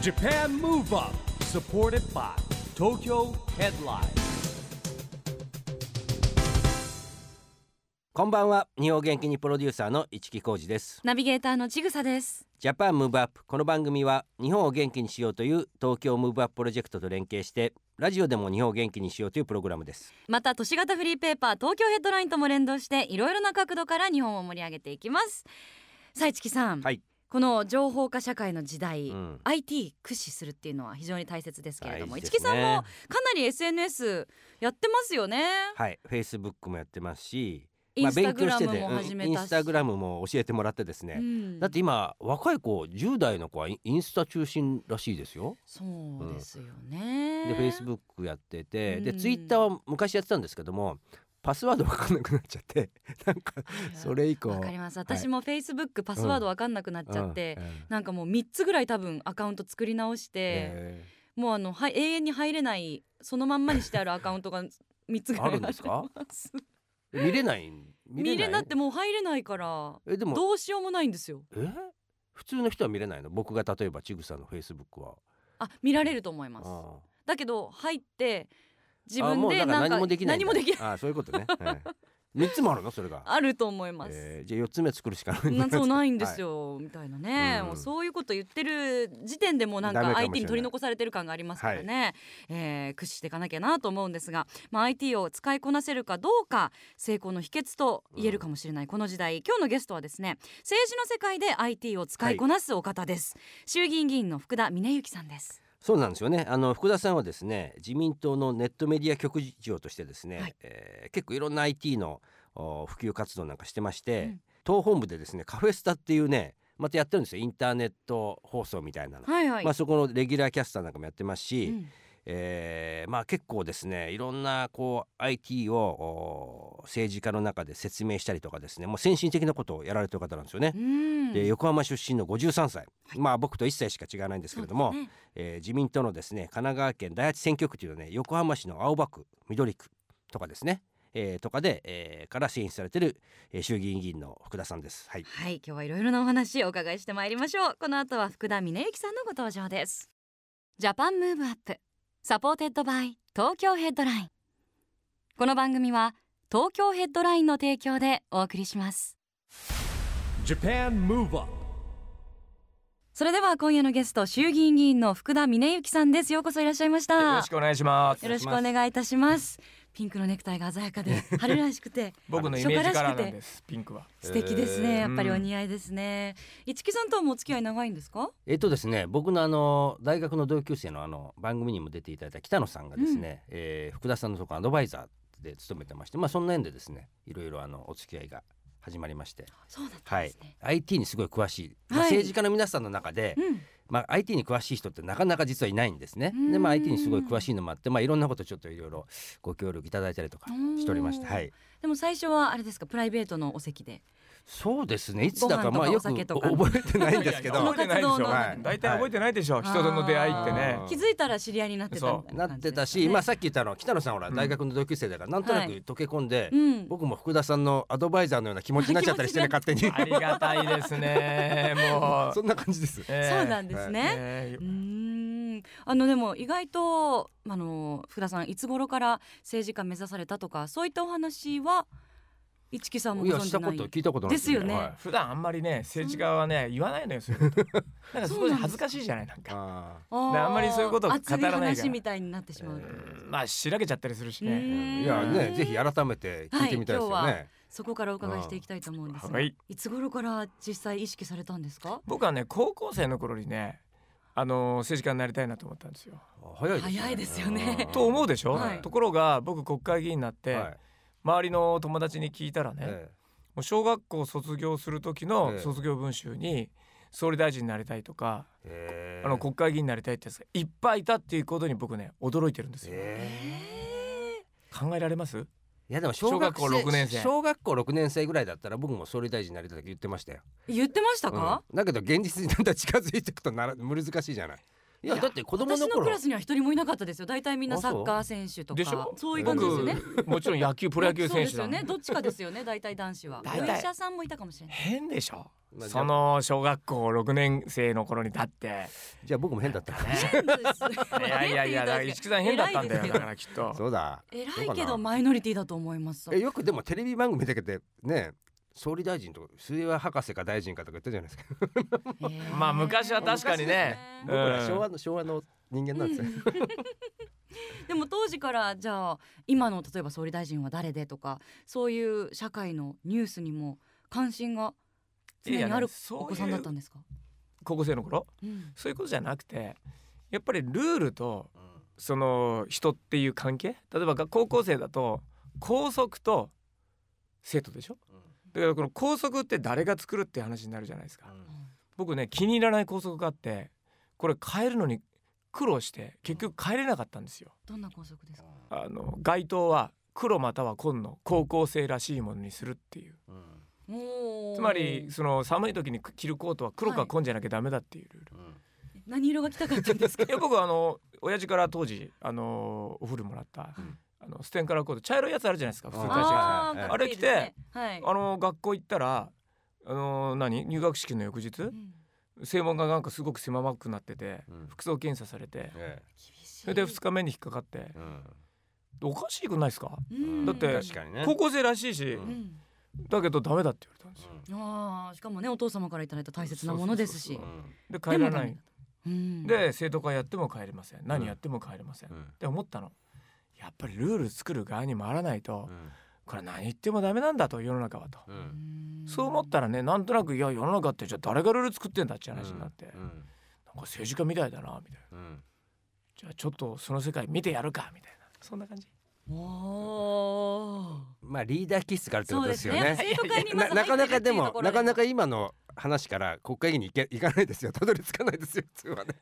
Japan Move Up supported by Tokyo Headline. こんばんは。日本元気にプロデューサーの一木広治です。ナビゲーターのちぐさです。 Japan Move Up この番組は日本を元気にしようという東京 Move Up プロジェクトと連携してラジオでも日本を元気にしようというプログラムです。また都市型フリーペーパー東京 Headline とも連動していろいろな角度から日本を盛り上げていきます。さあ市木さん、はいこの情報化社会の時代、うん。IT 駆使するっていうのは非常に大切ですけれども、ね。市木さんもかなり SNS やってますよね。はい。フェイスブックもやってますしインスタグラムも始めたし。うんインスタグラムも教えてもらってですね、うん。だって今若い子10代の子はインスタ中心らしいですよ。そうですよね、でフェイスブックやってて、でうん。ツイッターは昔やってたんですけどもパスワードわかんなくなっちゃって なんかそれ以降わかります。私も Facebook パスワードわかんなくなっちゃって、うん。うんなんかもう3つぐらい多分アカウント作り直して、えもうあの、はい、永遠に入れないそのまんまにしてあるアカウントが3つぐらいあるんですか？見れない？見見れなってもう入れないからえでもどうしようもないんですよ。え？普通の人は見れないの？僕が例えばちぐさのフェイスブックは。あ見られると思います。あだけど入って自あ分でなんか何もできない何もできない。あそういうことね、はい 三つもあるの？それが、あると思います、えーじゃあ四つ目作るしかないなそうないんですよ、よ、みたいなね、うん。もうそういうこと言ってる時点でもうなんか IT に取り残されてる感がありますからね、えー駆使していかなきゃなと思うんですが、まあ、IT を使いこなせるかどうか成功の秘訣と言えるかもしれないこの時代今日のゲストはですね政治の世界で IT を使いこなすお方です、衆議院議員の福田峰之さんですそうなんですよね。あの福田さんはですね自民党のネットメディア局長としてですね、はい。えー結構いろんな IT のお普及活動なんかしてまして、うん。党本部でですねカフェスタっていうねまたやってるんですよ。インターネット放送みたいなの、はいはい、まあ、そこのレギュラーキャスターなんかもやってますし、うんえーまあ結構ですねいろんなこう IT をお政治家の中で説明したりとかですねもう先進的なことをやられてる方なんですよね。うん。で横浜出身の53歳、まあ僕と1歳しか違わないんですけれども、ね。えー自民党のですね神奈川県第八選挙区というね横浜市の青葉区緑区とかですね、えーとかで、えーから選出されてる、えー衆議院議員の福田さんです。はい。はい今日はいろいろなお話をお伺いしてまいりましょう。この後は福田峰之さんのご登場です。 Japan Move Up supported by 東京ヘッドライン。この番組は東京ヘッドラインの提供でお送りします。Japan Move Up それでは今夜のゲスト衆議院議員の福田峰之さんです。ようこそいらっしゃいました。よろしくお願いします。よろしくお願いいたしますピンクのネクタイが鮮やかで春らしくて 僕のイメージカラーなんですピンクは。素敵ですねえーやっぱりお似合いですね。市木さんとはもうお付き合い長いんですか？えっとですね僕のあの大学の同級生のあの番組にも出ていただいた北野さんがですね、えー福田さんのところアドバイザーで勤めてましてまあそんな縁でですねいろいろあのお付き合いが始まりまして、そうだったはい。んですね、IT にすごい詳しい、まあはい。政治家の皆さんの中で、うんまあ、IT に詳しい人ってなかなか実はいないんですね。で、まあ、IT にすごい詳しいのもあって、まあ、いろんなことちょっといろいろご協力いただいたりとかしておりまして、おーはい。でも最初はあれですかプライベートのお席で？そうですね。いつだか、まあ、よく覚えてないんですけど。覚えてないでしょ大体覚えてないでしょ人との出会いってね。気づいたら知り合いになってたななってたし、まあ、さっき言ったの、北野さん、ほら、うん。大学の同級生だから、なんとなくはい。溶け込んで。うん。僕も福田さんのアドバイザーのような気持ちになっちゃったりしてね、勝手に。ありがたいですねもう。そんな感じです。え ーそうなんですね、えうーん。あのでも意外とあの福田さんいつ頃から政治家目指されたとかそういったお話は市木さんもいや、ご存知ない。したこと、聞いたことないですよね。はい。普段あんまりね政治家はね言わないのよ そういうことなんか少し恥ずかしいじゃないなんか。あんまりそういうことを語らないから。熱い話みたいになってしまう、うん。まあしらけちゃったりするしね。ー。いや、ね、ぜひ改めて聞いてみたいですよはい。そこからお伺いしていきたいと思うんですが、はい。いつ頃から実際意識されたんですか？僕はね高校生の頃にねあの政治家になりたいなと思ったんですよ。早いですね。早いですよね。うん。と思うでしょ、はい。ところが僕国会議員になって、はい周りの友達に聞いたらね、えもう小学校卒業する時ええ。の卒業文集に総理大臣になりたいとか、え。あの国会議員になりたいってやつがいっぱいいたっていうことに僕ね驚いてるんですよ、え考えられます？いやでも小学校小学校6年生。小学校6年生ぐらいだったら僕も総理大臣になりたいと言ってましたよ。言ってましたか、うん。だけど現実にだんだん近づいていくとなら難しいじゃない。いやだって子供私のの頃クラスには一人もいなかったですよ。大体みんなサッカー選手とでしそういう感じですよね。僕もちろん野球プロ野球選手 そうだですよね。どっちかですよね。大体男子は。お大体。医者さんもいたかもしれない。変でしょ？まあその小学校6年生の頃にだって。じゃあ僕も変だったね。いやいやいやだから市木さん変だったんだよだからきっと。そうだ。偉いけどマイノリティだと思います。えよくでもテレビ番組だけでね総理大臣とか水泳博士か大臣かとか言ったじゃないですか。えー。まあ昔は確かにね。僕らうん。昭和の昭和の人間なんですよ、でも当時からじゃあ今の例えば総理大臣は誰でとかそういう社会のニュースにも関心が常にあるそういうお子さんだったんですか、高校生の頃？うん。そういうことじゃなくてやっぱりルールとその人っていう関係？例えばが高校生だと校則と生徒でしょ？だからこの校則って誰が作るって話になるじゃないですか。僕ね気に入らない校則があってこれ変えるのに苦労して結局変えれなかったんですよ。どんな校則ですか？あの街灯は黒または紺の高校生らしいものにするっていう。おーつまりその寒い時に着るコートは黒か紺じゃなきゃダメだっていうルール、何色が着たかったんですか？いや僕はあの親父から当時あのお古もらった、あのステンカラーコート。茶色いやつあるじゃないですか普通に。あ会社あれ着てはい。あの学校行ったらあの何？入学式の翌日？うん。正門がなんかすごく狭くなっててうん。服装検査されて。え厳しい。それで2日目に引っかかって。えうん。おかしくないですか？うん。だって確かにね。高校生らしいし、だけどダメだって言われたんですよ。あーしかもねお父様からいただいた大切なものですし。で帰らない。うん。で生徒会やっても帰れません。何やっても帰れません、うん。って思ったのやっぱりルール作る側に回らないと、うん。これ何言ってもダメなんだと世の中はと、ううん。んそう思ったらねなんとなくいや世の中ってじゃあ誰がルール作ってんだって話になって、うん。なんか政治家みたいだなみたいな。うん。じゃあちょっとその世界見てやるかみたいな。そんな感じ。おー。まあリーダー気質があるってことですよね。ね。ななかなかでもなかなか今の話から国会議員に行け行かないですよ。たどり着かないですよ普通はね。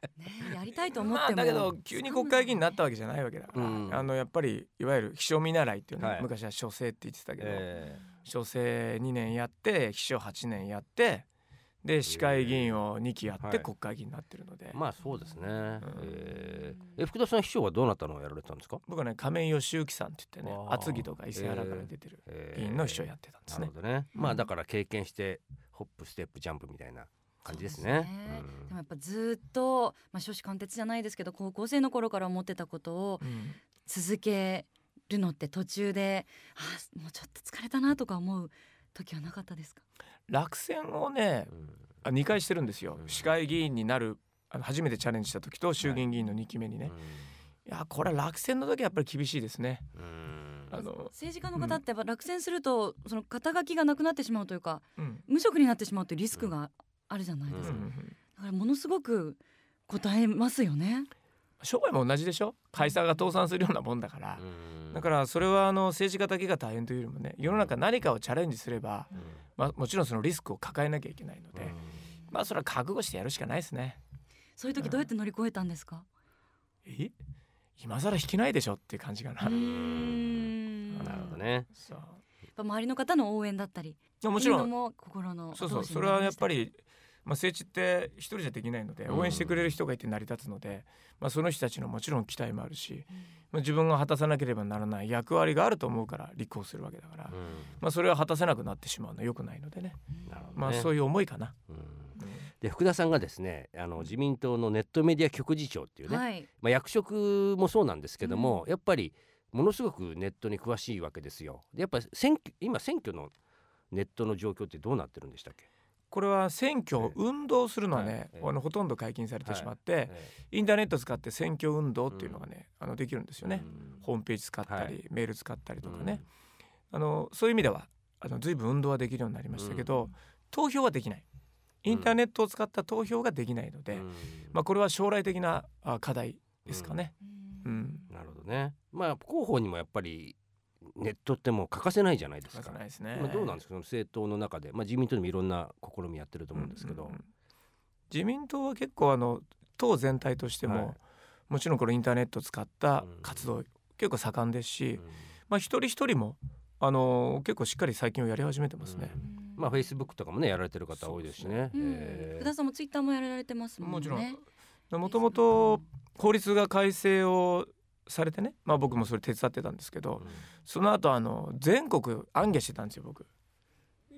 ねやりたいと思っても、まあだけど急に国会議員になったわけじゃないわけだから、うん。あのやっぱりいわゆる秘書見習いっていうのは、はい。昔は書生って言ってたけど、え書生2年やって秘書8年やってで市会議員を2期やってはい。国会議員になってるので、えまあそうですね。えええ福田さん秘書はどうなったのをやられたんですか？僕はね亀井義行さんって言ってね厚木とか伊勢原から出てるええ議員の秘書やってたんですね。なる。ほどね。まあだから経験してホップステップジャンプみたいな感じですね。ですね。でもやっぱずっと、まあ、初志貫徹じゃないですけど高校生の頃から思ってたことをうん。続けるのって途中であもうちょっと疲れたなとか思う時はなかったですか？落選をねうん。あ2回してるんですよ、うん。市会議員になるあの初めてチャレンジした時と衆議院議員の2期目にね、い、やこれは落選の時はやっぱり厳しいですね。うん。あの政治家の方ってやっぱ落選するとその肩書きがなくなってしまうというかうん。無職になってしまうというリスクがあるじゃないですか、うん。だからものすごく答えますよね。商売も同じでしょ？会社が倒産するようなもんだから、うん。だからそれはあの政治家だけが大変というよりもね世の中何かをチャレンジすれば、うん。まあ、もちろんそのリスクを抱えなきゃいけないので、うん。まあそれは覚悟してやるしかないですね。そういう時どうやって乗り越えたんですか？え？今更引けないでしょっていう感じかな。ん。なるほどね。そう。やっぱ周りの方の応援だったり、もちろん。心のそうそう。それはやっぱり。り、まあ、政治って一人じゃできないのでうん。応援してくれる人がいて成り立つので、まあ、その人たちのもちろん期待もあるし、まあ、自分が果たさなければならない役割があると思うから立候補するわけだから、うん。まあ、それは果たせなくなってしまうのは良くないのでね、ね。まあ、そういう思いかな。で福田さんがですねあの自民党のネットメディア局次長っていうね、はい。まあ、役職もそうなんですけども、やっぱりものすごくネットに詳しいわけですよ。でやっぱ選挙今選挙のネットの状況ってどうなってるんでしたっけ、これは選挙運動するのはね、はい。あのほとんど解禁されてしまって、えインターネット使って選挙運動っていうのがね、あのできるんですよね、うん。ホームページ使ったり、はい。メール使ったりとかね、あのそういう意味ではあの随分運動はできるようになりましたけど、投票はできない。インターネットを使った投票ができないので、うん。まあ、これは将来的なあ課題ですかね。うん。なるほどね。まあ広報にもやっぱりネットってもう欠かせないじゃないですか。すね。まあどうなんですか？その政党の中で、まあ、自民党でもいろんな試みやってると思うんですけど、うんうん。うん自民党は結構あの党全体としても、はい。もちろんこのインターネットを使ったうん。活動、結構盛んですし、うん。まあ、一人一人もあの結構しっかり最近はやり始めてますね。まあフェイスブックとかもねやられてる方多いですしね。うんえー福田さんもツイッターもやられてますもんね。もちろん。もともと法律が改正をされてね、まあ、僕もそれ手伝ってたんですけど、その後あの全国暗記してたんですよ僕。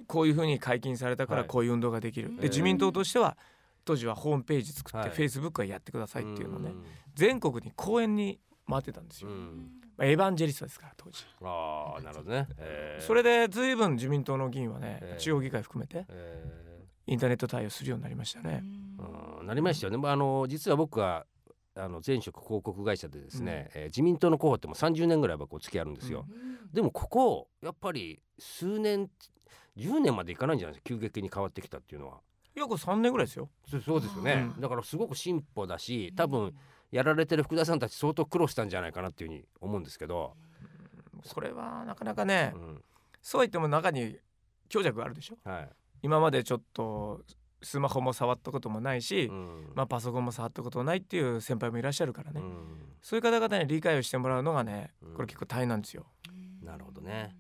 こういうふうに解禁されたからはい。こういう運動ができる、うんで自民党としては当時はホームページ作ってはい。フェイスブックはやってくださいっていうのをね、ん。全国に講演に回ってたんですよ、うん。まあエヴァンジェリストですから当時、ああなるほどね、えー。それで随分自民党の議員はね、ええ中央議会含めてえインターネット対応するようになりましたね、ーうんなりましたよね。まああの実は僕はあの前職広告会社でですね、えー自民党の候補ってもう30年ぐらい僕お付き合いあるんですよ、でもここやっぱり数年10年までいかないんじゃないですか急激に変わってきたっていうのは。いやこれ3年ぐらいですよ。そうそうですよね、うん。だからすごく進歩だし多分やられてる福田さんたち相当苦労したんじゃないかなっていうふうに思うんですけど、これはなかなかね、うん。そうは言っても中に強弱があるでしょ。はい。今までちょっとスマホも触ったこともないし、うん。まあ、パソコンも触ったことないっていう先輩もいらっしゃるからね、うん。そういう方々に理解をしてもらうのがねうん。これ結構大変なんですよ。なるほどね。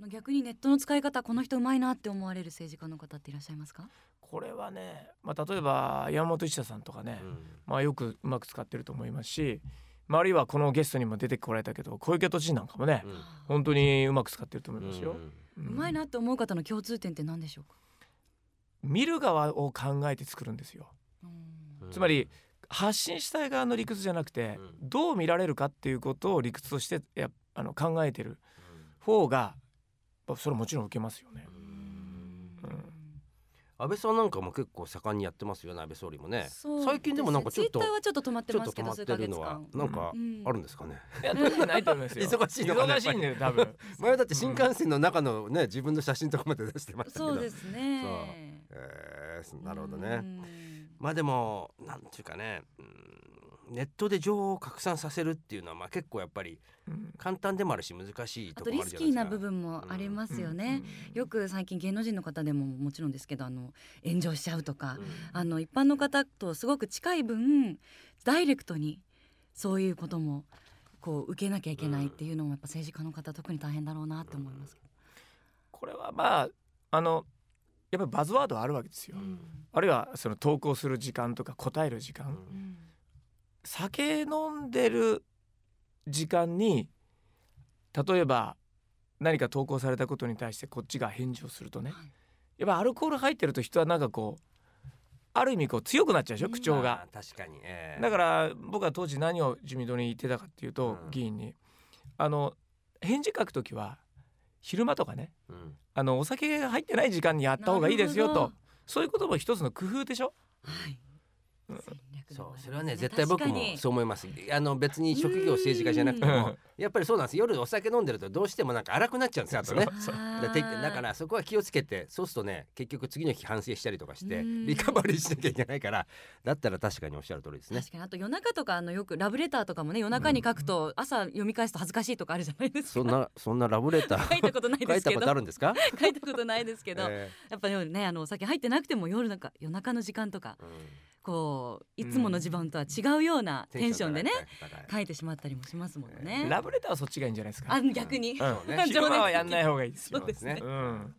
うん。逆にネットの使い方この人うまいなって思われる政治家の方っていらっしゃいますか？これはね、まあ、例えば山本一太さんとかね、うん。まあ、よくうまく使ってると思いますし、まあ、あるいはこのゲストにも出てこられたけど小池都知事なんかもね、本当にうまく使ってると思いますよ。うん。ううんまいなって思う方の共通点って何でしょうか？見る側を考えて作るんですよ。うん。つまり発信したい側の理屈じゃなくて、うん。どう見られるかっていうことを理屈としてやあの考えてる方がまあそれはもちろん受けますよね。うん。安倍さんなんかも結構盛んにやってますよね安倍総理もね。最近でもなんかちょっとツイッターはちょっと止まってちょっますけと止まってど数ヶ月るのは間なんかうん。あるんですかね、いや特にないと思いますよ。忙しいのかね。忙しいんで多分。前はだって新幹線の中のね自分の写真とかまで出してましたけど。そうですねえーなるほどね。うん。まあでもなんていうかねうんネットで情報を拡散させるっていうのはまあ結構やっぱりうん。簡単でもあるし難しいあところもあるじゃないですか。スキーな部分もありますよね、よく最近芸能人の方でももちろんですけどあの炎上しちゃうとか、あの一般の方とすごく近い分ダイレクトにそういうこともこう受けなきゃいけないっていうのもやっぱ政治家の方特に大変だろうなって思いますけこれはまああのやっぱりバズワードはあるわけですよ。ど。あるいはその投稿する時間とか答える時間、うん。うん酒飲んでる時間に例えば何か投稿されたことに対してこっちが返事をするとね。はい。やっぱアルコール入ってると人はなんかこうある意味こう強くなっちゃうでしょ？口調が。まあ確かに、えーだから僕は当時何を自民党に言ってたかっていうと、うん。議員に。あの返事書くときは昼間とかねうん。あのお酒が入ってない時間にやった方がいいですよと。そういうことも一つの工夫でしょ？はいそうそれはね絶対僕もそう思います。あの別に職業政治家じゃなくてもうんやっぱりそうなんです夜お酒飲んでるとどうしてもなんか荒くなっちゃうんですよあとね。だからそこは気をつけてそうするとね結局次の日反省したりとかしてうん。リカバリーしなきゃいけないからだったら確かにおっしゃる通りですね。確かに。あと夜中とかあのよくラブレターとかもね夜中に書くと朝読み返すと恥ずかしいとかあるじゃないですか。そんなそんなラブレター 書いたことない書いたことですけどあるんですか、書いたことないですけど、えやっぱ夜ねあのお酒入ってなくても夜なんか夜中の時間とか。ーうんこういつもの自分とは違うようなテンションでね書いてしまったりもしますもんね。ラブレターはそっちがいいんじゃないですか。あ逆に、うん。は やんない方がいいですよですね。うん。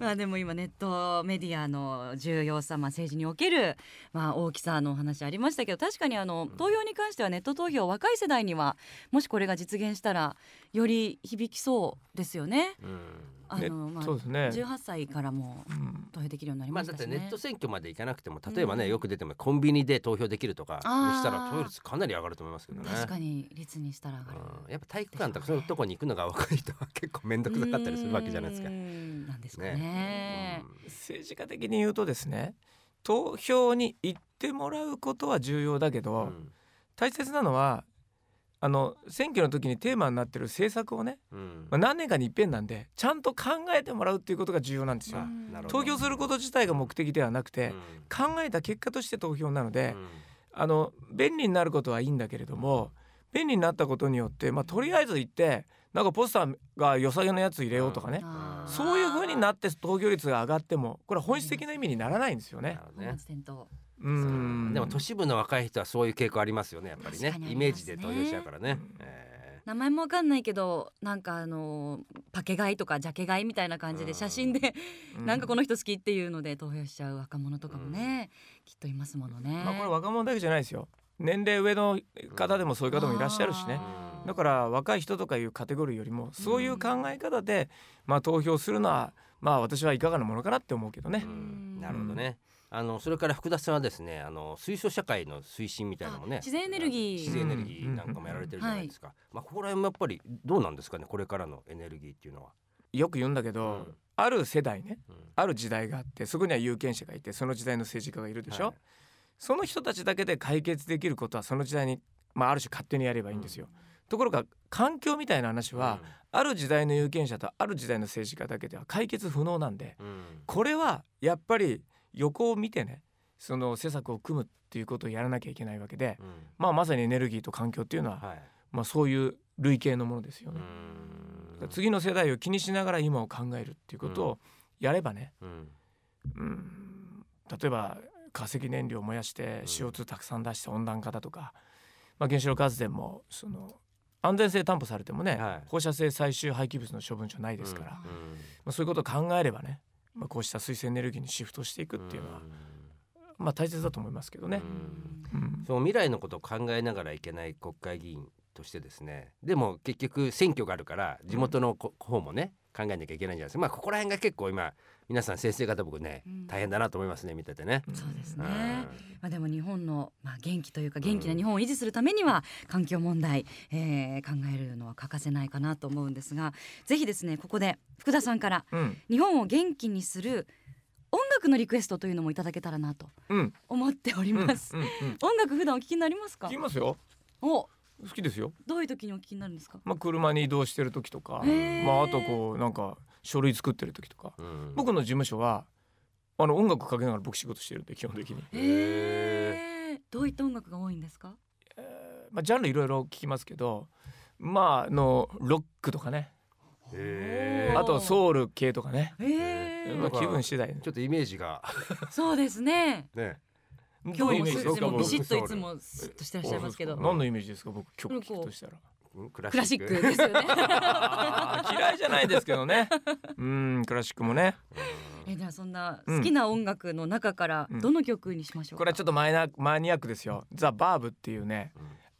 まあでも今ネットメディアの重要さ、まあ、政治における、まあ、大きさのお話ありましたけど確かにあの投票に関してはネット投票若い世代にはもしこれが実現したらより響きそうですよね。うん。ねあのまあ、そうですね18歳からもうん投票できるようになりまあましたしね。だってネット選挙まで行かなくても例えばね、うんよく出てもコンビニで投票できるとかにしたら投票率かなり上がると思いますけどね。確かに率にしたら上がる。うんやっぱ体育館とかそういうとこに行くのが若い人は結構面倒くさかったりするわけじゃないですか。んなんですかね。政治家的に言うとですね投票に行ってもらうことは重要だけうど、ん大切なのはあの選挙の時にテーマになってる政策をね、うん。まあ、何年かに一遍なんでちゃんと考えてもらうっていうことが重要なんですよ。投票すること自体が目的ではなくて、うん。考えた結果として投票なので、うん。あの便利になることはいいんだけれども便利になったことによって、まあ、とりあえず行ってなんかポスターが良さげなやつ入れようとかね、そういう風になって投票率が上がってもこれは本質的な意味にならないんですよね。ね。うん。でも都市部の若い人はそういう傾向ありますよねやっぱりね。確かにあイメージで投票しちゃうからね。え名前もわかんないけどなんかあのパケ買いとかジャケ買いみたいな感じで写真で、なんかこの人好きっていうので投票しちゃう若者とかもね、きっといますものね。まあこれ若者だけじゃないですよ。年齢上の方でもそういう方もいらっしゃるしね。だから若い人とかいうカテゴリーよりもそういう考え方で、まあ、投票するのはまあ私はいかがなものかなって思うけどね。う。ん。なるほどね。あのそれから福田さんはですねあの水素社会の推進みたいなのもね自然エネルギー。自然エネルギーなんかもやられてるじゃないですか、まあここら辺もやっぱりどうなんですかねこれからのエネルギーっていうのは、よく言うんだけど、うん。ある世代ねうん。ある時代があってそこには有権者がいてその時代の政治家がいるでしょ、はい。その人たちだけで解決できることはその時代に、まあ、ある種勝手にやればいいんですよ。ところが環境みたいな話は、ある時代の有権者とある時代の政治家だけでは解決不能なんでうんうん。これはやっぱり横を見てねその施策を組むっていうことをやらなきゃいけないわけで、うん。まあ、まさにエネルギーと環境っていうのは、はい。まあ、そういう類型のものですようね。ん。次の世代を気にしながら今を考えるっていうことをやればね、うん。うん、例えば化石燃料を燃やしてん。CO2 たくさん出して温暖化だとか、まあ、原子力発電もその安全性担保されてもね、はい。放射性最終廃棄物の処分所ないですから、まあ、そういうことを考えればね、まあ、こうした水素エネルギーにシフトしていくっていうのは、まあ、大切だと思いますけどね。うん。その未来のことを考えながらいけない国会議員としてですねでも結局選挙があるから地元のこ方もね考えなきゃいけないんじゃないですか。まあここら辺が結構今皆さん先生方僕ねうん。大変だなと思いますね見ててね。そうですうん。ね。まあでも日本のまあ元気というか元気な日本を維持するためには環境問題、えー考えるのは欠かせないかなと思うんですが、ぜひですねここで福田さんからうん。日本を元気にする音楽のリクエストというのもいただけたらなとうん。思っております。うんうん。音楽普段お聞きになりますか？聞き？ますよ。お、好きですよ、どういう時にお聞きになるんですか？まあ、車に移動してる時とか、まあ、あとこうなんか書類作ってる時とか。うん。僕の事務所はあの音楽かけながら僕仕事してるんで基本的に、へえ。どういった音楽が多いんですか？えーまあ、ジャンルいろいろ聞きますけどまああのロックとかね。あとソウル系とかね。まあ、気分次第。ちょっとイメージが。そうですね。ね今日もビシッといつもスッとしてらっしゃいますけど。何のイメージですか僕曲聞くとしたら。うんクラク。ラシックですよね。嫌いじゃないですけどね。うんクラシックもね。えじゃあそんなうん。好きな音楽の中からうん。どの曲にしましょうか？これはちょっとマイナマニアックですよ。ザ・バーブっていうね。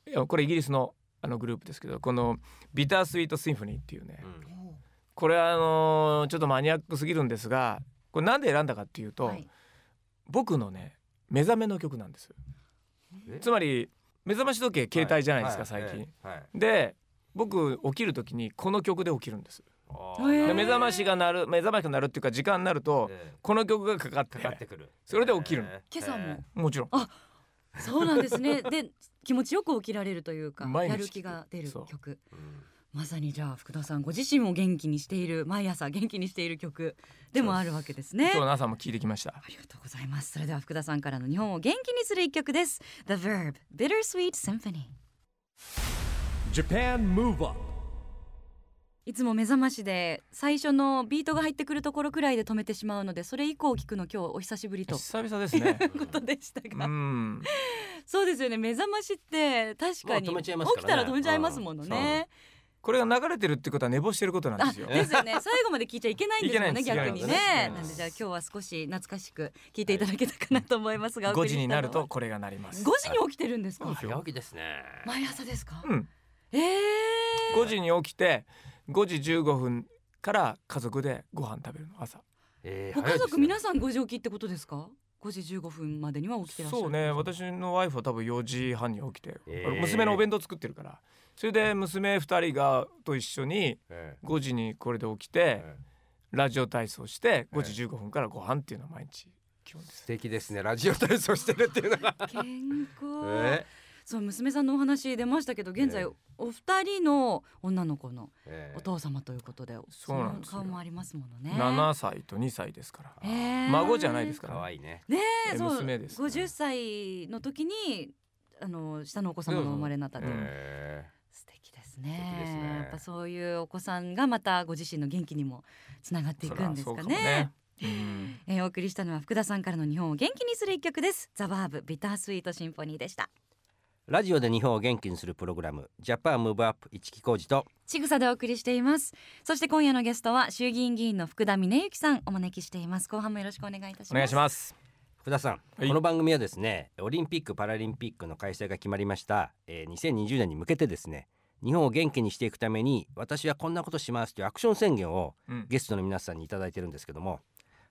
いやこれイギリスのあのグループですけどこのビタースイートシンフォニーっていうね。うん。おこれはあのーちょっとマニアックすぎるんですがこれなんで選んだかっていうと、はい。僕のね目覚めの曲なんです。え？つまり目覚まし時計携帯じゃないですか、は最近、はい。はい。で僕起きる時にこの曲で起きるんです。でー。目覚ましが鳴る目覚ましが鳴るっていうか時間になるとえこの曲がかかってーかかってくる。それで起きる今朝も。もちろん。そうなんですね。で気持ちよく起きられるというかやる気が出る曲。うんまさにじゃあ福田さんご自身を元気にしている毎朝元気にしている曲でもあるわけですね。今日の朝も聞いてきましたありがとうございます。それでは福田さんからの日本を元気にする一曲です。The Verb Bittersweet Symphony。Japan Move Up いつも目覚ましで最初のビートが入ってくるところくらいで止めてしまうのでそれ以降聞くの今日お久しぶりと久々ですねいう ことでしたうが、んそうですよね目覚ましって確かに起きたら止めちゃいますものね。これが流れてるってことは寝坊してることなんあですよ。ですよね。最後まで聞いちゃいけないんですもんね逆にね。なんでじゃあ今日は少し懐かしく聞いていただけたかなと思いますが、お送5りしたのは。時になるとこれが鳴ります。5時に起きてるんですか、早起きですね。毎朝ですか、うん。ええー、5時に起きて5時15分から家族でご飯食べるの朝。えーご家族皆さん5時起きってことですか？5時15分までには起きてらっしゃる。そうね。私のワイフは多分4時半に起きて、えー。娘のお弁当作ってるから。それで娘2人がと一緒にえ5時にこれで起きて、えラジオ体操して5時15分からご飯っていうのは毎日基本です。素敵ですね。ラジオ体操してるっていうのが。健康、え そう娘さんのお話出ましたけど現在、ええお二人の女の子のえお父様ということで、そうなんです顔もありますものね。7歳と2歳ですから、えー。孫じゃないですか可ら、愛いね。ねええそう娘ですね50歳の時にあの下のお子様が生まれになったって、うんえ。素敵ですね。素敵ですね。やっぱそういうお子さんがまたご自身の元気にもつながっていくんですかね。もうん。えーお送りしたのは福田さんからの日本を元気にする一曲です。ザバーブビタースイートシンフォニーでしたラジオで日本を元気にするプログラムジャパンムーブアップ一木工事とちぐさでお送りしています。そして今夜のゲストは衆議院議員の福田峰之さんお招きしています。後半もよろしくお願いいたします。お願いします。福田さん、はい。この番組はですねオリンピック・パラリンピックの開催が決まりました、えー2020年に向けてですね日本を元気にしていくために私はこんなことしますというアクション宣言をうん。ゲストの皆さんにいただいてるんですけども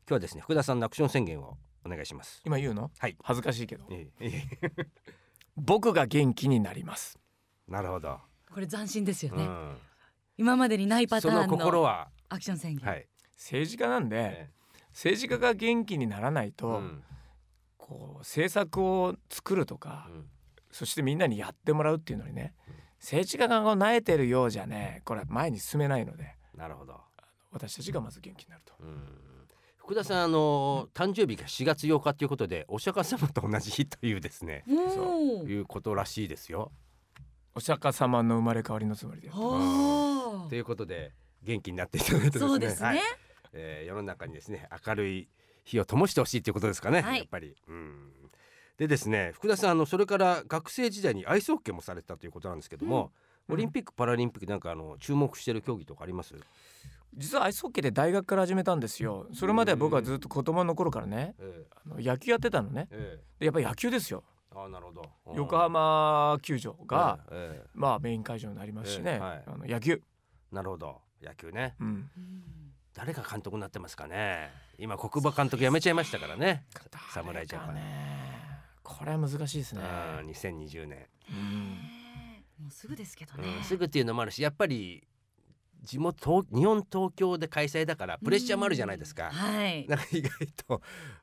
今日はですね福田さんのアクション宣言をお願いします。今言うの？はい。恥ずかしいけど。ええええ僕が元気になります。なるほど、これ斬新ですよね、うん、今までにないパタそのーンの心は？アクション宣言、はい、政治家なんでえ政治家が元気にならないえと、うん。こう政策を作るとか、うん。そしてみんなにやってもらうっていうのにね政治家がこう萎えてるようじゃねこれは前に進めないのでなるほど、私たちがまず元気になると。うん、福田さんあの誕生日が4月8日ということでお釈迦様と同じ日というですねおーいうことらしいですよ。お釈迦様の生まれ変わりのつもりではということで元気になっていただいてですね。そうですね、はい。えー世の中にですね明るい火を灯してほしいということですかね、はい。やっぱり。うん。でですね福田さんあのそれから学生時代にアイスホッケーもされてたということなんですけども、うん。オリンピック・パラリンピックなんかあの注目してる競技とかあります、実はアイスホッケーで大学から始めたんですよ。それまでは僕はずっと子供の頃からねえあの野球やってたのね。ええ。でやっぱり野球ですよ。えあなるほど。うん。横浜球場が、ええまあメイン会場になりますしね、ええはい。あの野球、なるほど。野球ね。うん、うん誰が監督になってますかね。今国母監督辞めちゃいましたからね。侍ジャパン、これは難しいですね、うん2020年、うん。もうすぐですけどね、うん、すぐっていうのもあるしやっぱり地元東日本東京で開催だからプレッシャーもあるじゃないですか。はい。なんか意外と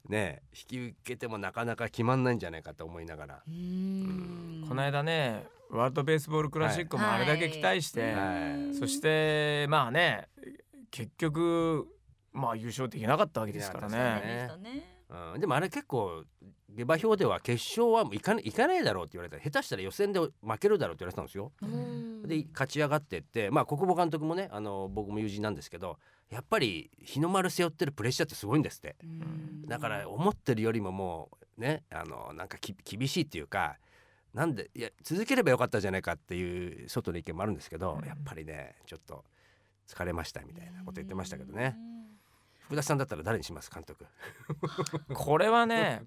ね引き受けてもなかなか決まんないんじゃないかと思いながら。うーん。この間ねワールドベースボールクラシックもあれだけ期待して、はい。そしてまあね結局まあ優勝できなかったわけですからね。でしたね。うん、でもあれ結構下馬評では決勝はもう行かない行かないだろうって言われた。ら下手したら予選で負けるだろうって言われてたんですよ。うん。で勝ち上がってってまあ国母監督もねあの僕も友人なんですけどやっぱり日の丸背負ってるプレッシャーってすごいんですって。うん。だから思ってるよりももうねあのなんかき厳しいっていうかなんでいや続ければよかったじゃないかっていう外の意見もあるんですけど、うん。やっぱりねちょっと疲れましたみたいなこと言ってましたけどね。福田さんだったら誰にします監督？これはね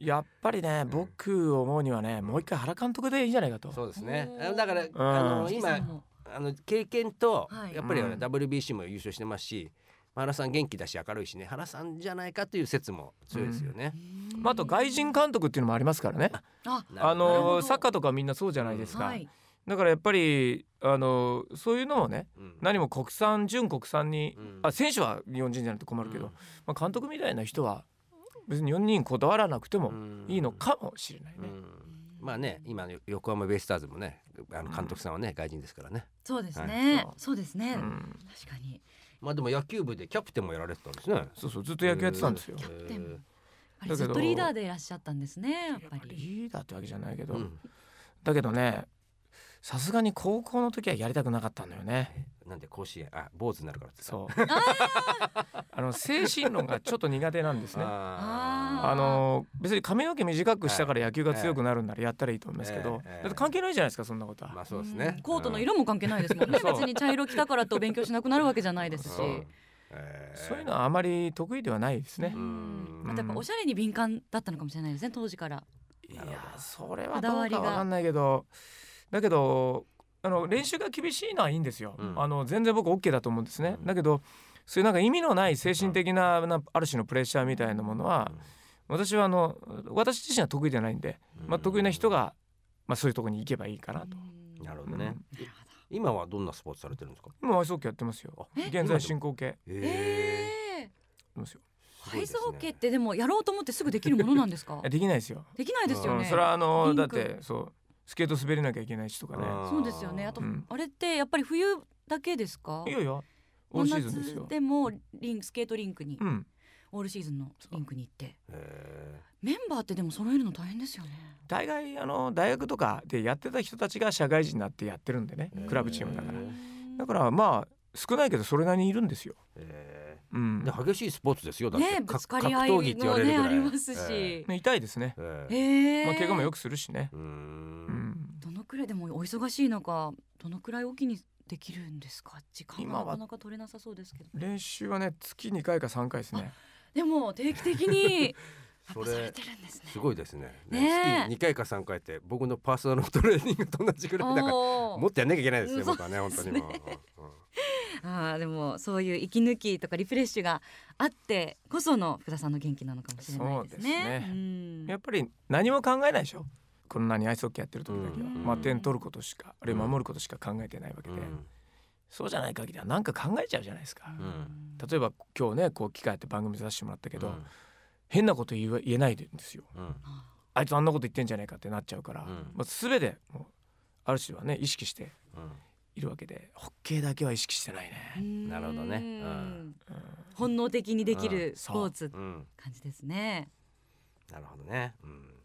やっぱりね僕思うにはねもう一回原監督でいいんじゃないかと。そうですね。だから、ん。あのうん今あの経験とはい。やっぱりうん。WBC も優勝してますし、原さん元気だし明るいしね原さんじゃないかという説も強いですよね。まあ、あと外人監督っていうのもありますからね。ああなるほど。のサッカーとかみんなそうじゃないですか。はい。だからやっぱりあのそういうのをねうん。何も国産純国産に、うん。あ選手は日本人じゃないと困るけど、うん。まあ、監督みたいな人は別に日本人にこだわらなくてもうん。いいのかもしれないね。うん。まあね今の横浜ベイスターズもねあの監督さんはね、外人ですからね。そうですはねい。そう。ですね。うん。確かに。まあでも野球部でキャプテンもやられてたんですね。そうそうずっと野球やってたんですよ。キャプテン。あれずっとリーダーでいらっしゃったんですねやっぱり。リーダーってわけじゃないけど、うん。だけどねさすがに高校の時はやりたくなかったんだよね。なんで甲子園あ坊主になるからってさそう。あの精神論がちょっと苦手なんですね。ああの別に髪の毛短くしたから野球が強くなるんならやったらいいと思いますけど、ええええ。だって関係ないじゃないですかそんなことは。ーまあそうですね。ん。コートの色も関係ないですもんね。別に茶色着たからと勉強しなくなるわけじゃないですし。そう。えーそういうのはあまり得意ではないですね。う。ん。うん。あとやっぱおしゃれに敏感だったのかもしれないですね当時から。いやそれはどうわりが。かわかんないけどだけどあの練習が厳しいのはいいんですよ、うん。あの全然僕 OK だと思うんですね、うん。だけどそういうなんか意味のない精神的ななある種のプレッシャーみたいなものは私はあの私自身は得意じゃないんで、まあ、得意な人が、まあ、そういうところに行けばいいかなと。なるほどね。うん。今はどんなスポーツされてるんですか？今アイスホッケーやってますよ。あ現在進行形。ええてますよ。アイスホッケーってでもやろうと思ってすぐできるものなんですか？えできないですよ、できないですよね。うん。それはあのだってそうスケート滑れなきゃいけないしとかね。そうですよね。あと、うん。あれってやっぱり冬だけですか？いやいやオールシーズンですよ。夏でもリンスケートリンクに、うん。オールシーズンのリンクに行って。えメンバーってでも揃えるの大変ですよね。大概あの大学とかでやってた人たちが社会人になってやってるんでね。クラブチームだから。へだからまあ少ないけどそれなりにいるんですよ、えうん。で激しいスポーツですよだって。ねぶかつかり合い格闘技って言われるぐらい。もねありますし。えね痛いですね、ええへえまあ、怪我もよくするしね。うんでもお忙しい中どのくらいおきにできるんですか？時間今はがなかなか取れなさそうですけど練習はね月2回か3回ですね。でも定期的に それぱされてるんですね。すごいですね。ね。え月2回か3回って僕のパーソナルトレーニングと同じぐらいだからもっとやんなきゃいけないですね僕はね本当にもう、あーでもそういう息抜きとかリフレッシュがあってこその福田さんの元気なのかもしれないですね。そうですね。うん。やっぱり何も考えないでしょこんなにアイスホッケーやってる時だけは、うん。まあ点取ることしかあるいは守ることしか考えてないわけで、うん。そうじゃない限りは何か考えちゃうじゃないですか、ん。例えば今日ねこう機会あって番組させてもらったけど、うん。変なこと言え言えないんですよ。うん。あいつあんなこと言ってんじゃないかってなっちゃうから、うん。まあ、全てもうある種はね意識してうん。いるわけでホッケーだけは意識してないね、うん。なるほどね。うん。うん本能的にできうるスポーツ。うん。感じですね。なるほどね、うん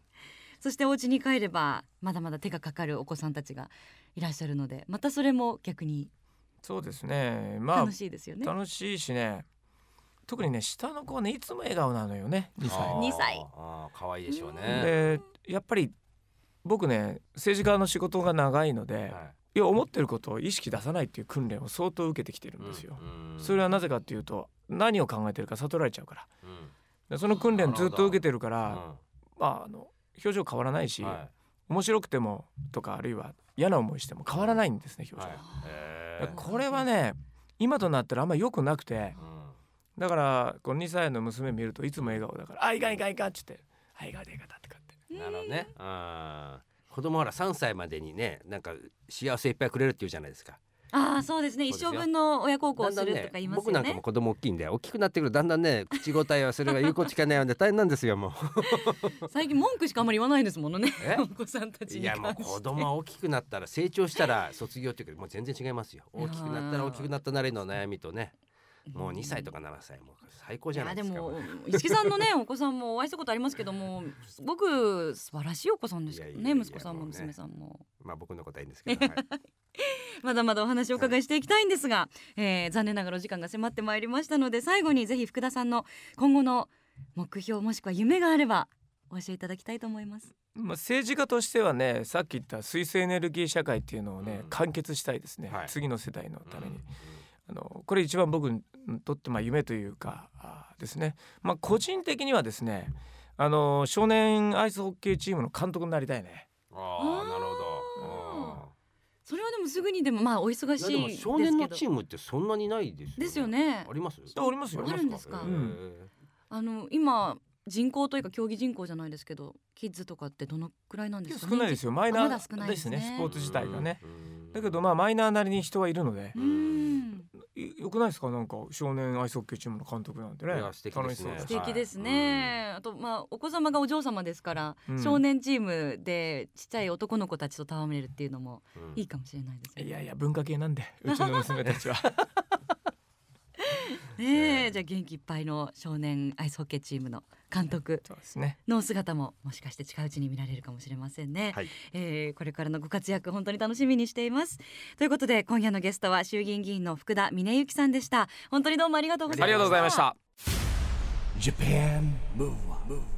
そしてお家に帰ればまだまだ手がかかるお子さんたちがいらっしゃるのでまたそれも逆にそうですね。まあ楽しいですよね。楽しいしね。特にね下の子はねいつも笑顔なのよね2歳。あー二歳。あー可愛いでしょうね、でやっぱり僕ね政治家の仕事が長いので、はい。や思ってることを意識出さないっていう訓練を相当受けてきてるんですよ。うんそれはなぜかっていうと何を考えてるか悟られちゃうから。うん。でその訓練ずっと受けてるかうらん。まああの表情変わらないし、は面白くてもとかあるいは嫌な思いしても変わらないんですね表情、いはいこれはね今となったらあんま良くなくてうん。だからこの2歳の娘見るといつも笑顔だから「あいかんいかんいかん」っつって「あいでいかんだ」ってかって。なるほどね。あー子供ほら3歳までにねなんか幸せいっぱいくれるっていうじゃないですか。ああそうですね一生分の親孝行するとか言います僕よね。なんかも子供大きいんで大きくなってくるとだんだんね口答えはそれが有効聞かないので大変なんですよも 最近文句しかあんまり言わないですものねえ？お子さんたう。ちにいやもう。子供は大きくなったら成長したら卒業っていうかもう全然違いますよ。大きくなったら大きくなったなりの悩みとねもう2歳とか7歳もう最高じゃないですか。いやでも石木さんのね お子さんもお会いしたことありますけどもすごく素晴らしいお子さんですけどね息子さんも娘さんも。まあ僕のことはいいんですけど。はい まだまだお話をお伺いしていきたいんですが、えー残念ながらお時間が迫ってまいりましたので最後にぜひ福田さんの今後の目標もしくは夢があればお教えいただきたいと思います。まあ、政治家としてはねさっき言った水素エネルギー社会っていうのをね、うん完結したいですね、はい次の世代のために、うんあのこれ一番僕にとってまあ夢というかですね、まあ、個人的にはですねあの少年アイスホッケーチームの監督になりたいね。ああなるほど。あそれはでもすぐにでもまあお忙しいですけど。少年のチームってそんなにないですよね。ですよね。あります？ありますよ。あるんですか？あの今人口というか競技人口じゃないですけどキッズとかってどのくらいなんですかね？少ないですよ。マイナあまだ少ないーですね。ねスポーツ自体がね。うん。だけどまあマイナーなりに人はいるのでよくないですか？なんか少年アイスホッケーチームの監督なんてね。いや素敵ですね。素敵ですね、あとまあお子様がお嬢様ですから、うん。少年チームでちっちゃい男の子たちと戯れるっていうのもうん。いいかもしれないですね。いやいや文化系なんでうちの娘たちは。ねえ。じゃあ元気いっぱいの少年アイスホッケーチームの監督そうですね。の姿ももしかして近いうちに見られるかもしれませんね、はい。えーこれからのご活躍本当に楽しみにしています。ということで今夜のゲストは衆議院議員の福田峰幸さんでした。本当にどうもありがとうございました。ありがとうございました Japan Move Up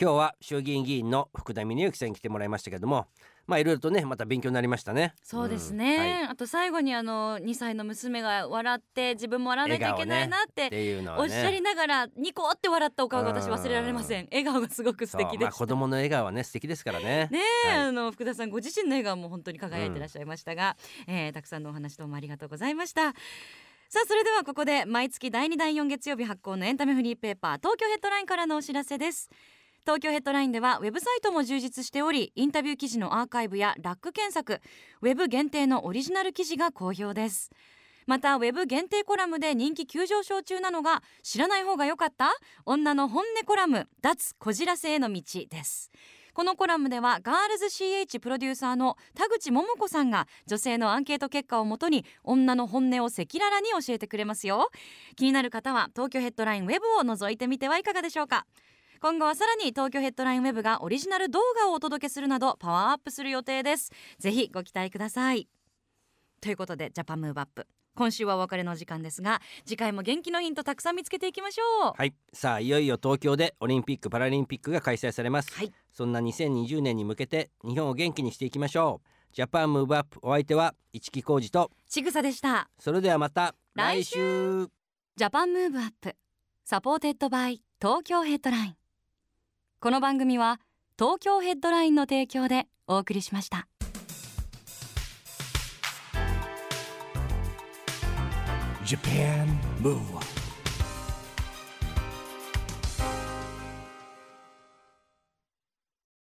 今日は衆議院議員の福田峰幸さんに来てもらいましたけどもまあいろいろとねまた勉強になりましたね。そうですん。ね、はい。あと最後にあの2歳の娘が笑って自分も笑わなきゃいけないなっっておっしゃりながらニコって笑ったお顔が私忘れられません。笑顔がすごく素敵でした、まあ子供の笑顔はね素敵ですからね。ねえ、はい。あの福田さんご自身の笑顔も本当に輝いてらっしゃいましたが、えーたくさんのお話どうもありがとうございました。さあそれではここで毎月第2第4月曜日発行のエンタメフリーペーパー東京ヘッドラインからのお知らせです東京ヘッドラインではウェブサイトも充実しておりインタビュー記事のアーカイブやラック検索ウェブ限定のオリジナル記事が好評です。またウェブ限定コラムで人気急上昇中なのが知らない方が良かった女の本音コラム脱こじらせへの道です。このコラムではガールズ CH プロデューサーの田口桃子さんが女性のアンケート結果をもとに女の本音を赤裸々に教えてくれますよ。気になる方は東京ヘッドラインウェブを覗いてみてはいかがでしょうか。今後はさらに東京ヘッドラインウェブがオリジナル動画をお届けするなどパワーアップする予定です。ぜひご期待ください。ということで Japan Move Up。今週はお別れの時間ですが次回も元気のヒントたくさん見つけていきましょう。はい。さあいよいよ東京でオリンピック・パラリンピックが開催されます、はい。そんな2020年に向けて日本を元気にしていきましょう。 Japan Move Up お相手は一木広治とちぐさでした。それではまた来週。 Japan Move Up。supported by 東京ヘッドラインこの番組は東京ヘッドラインの提供でお送りしました。Japan Move Up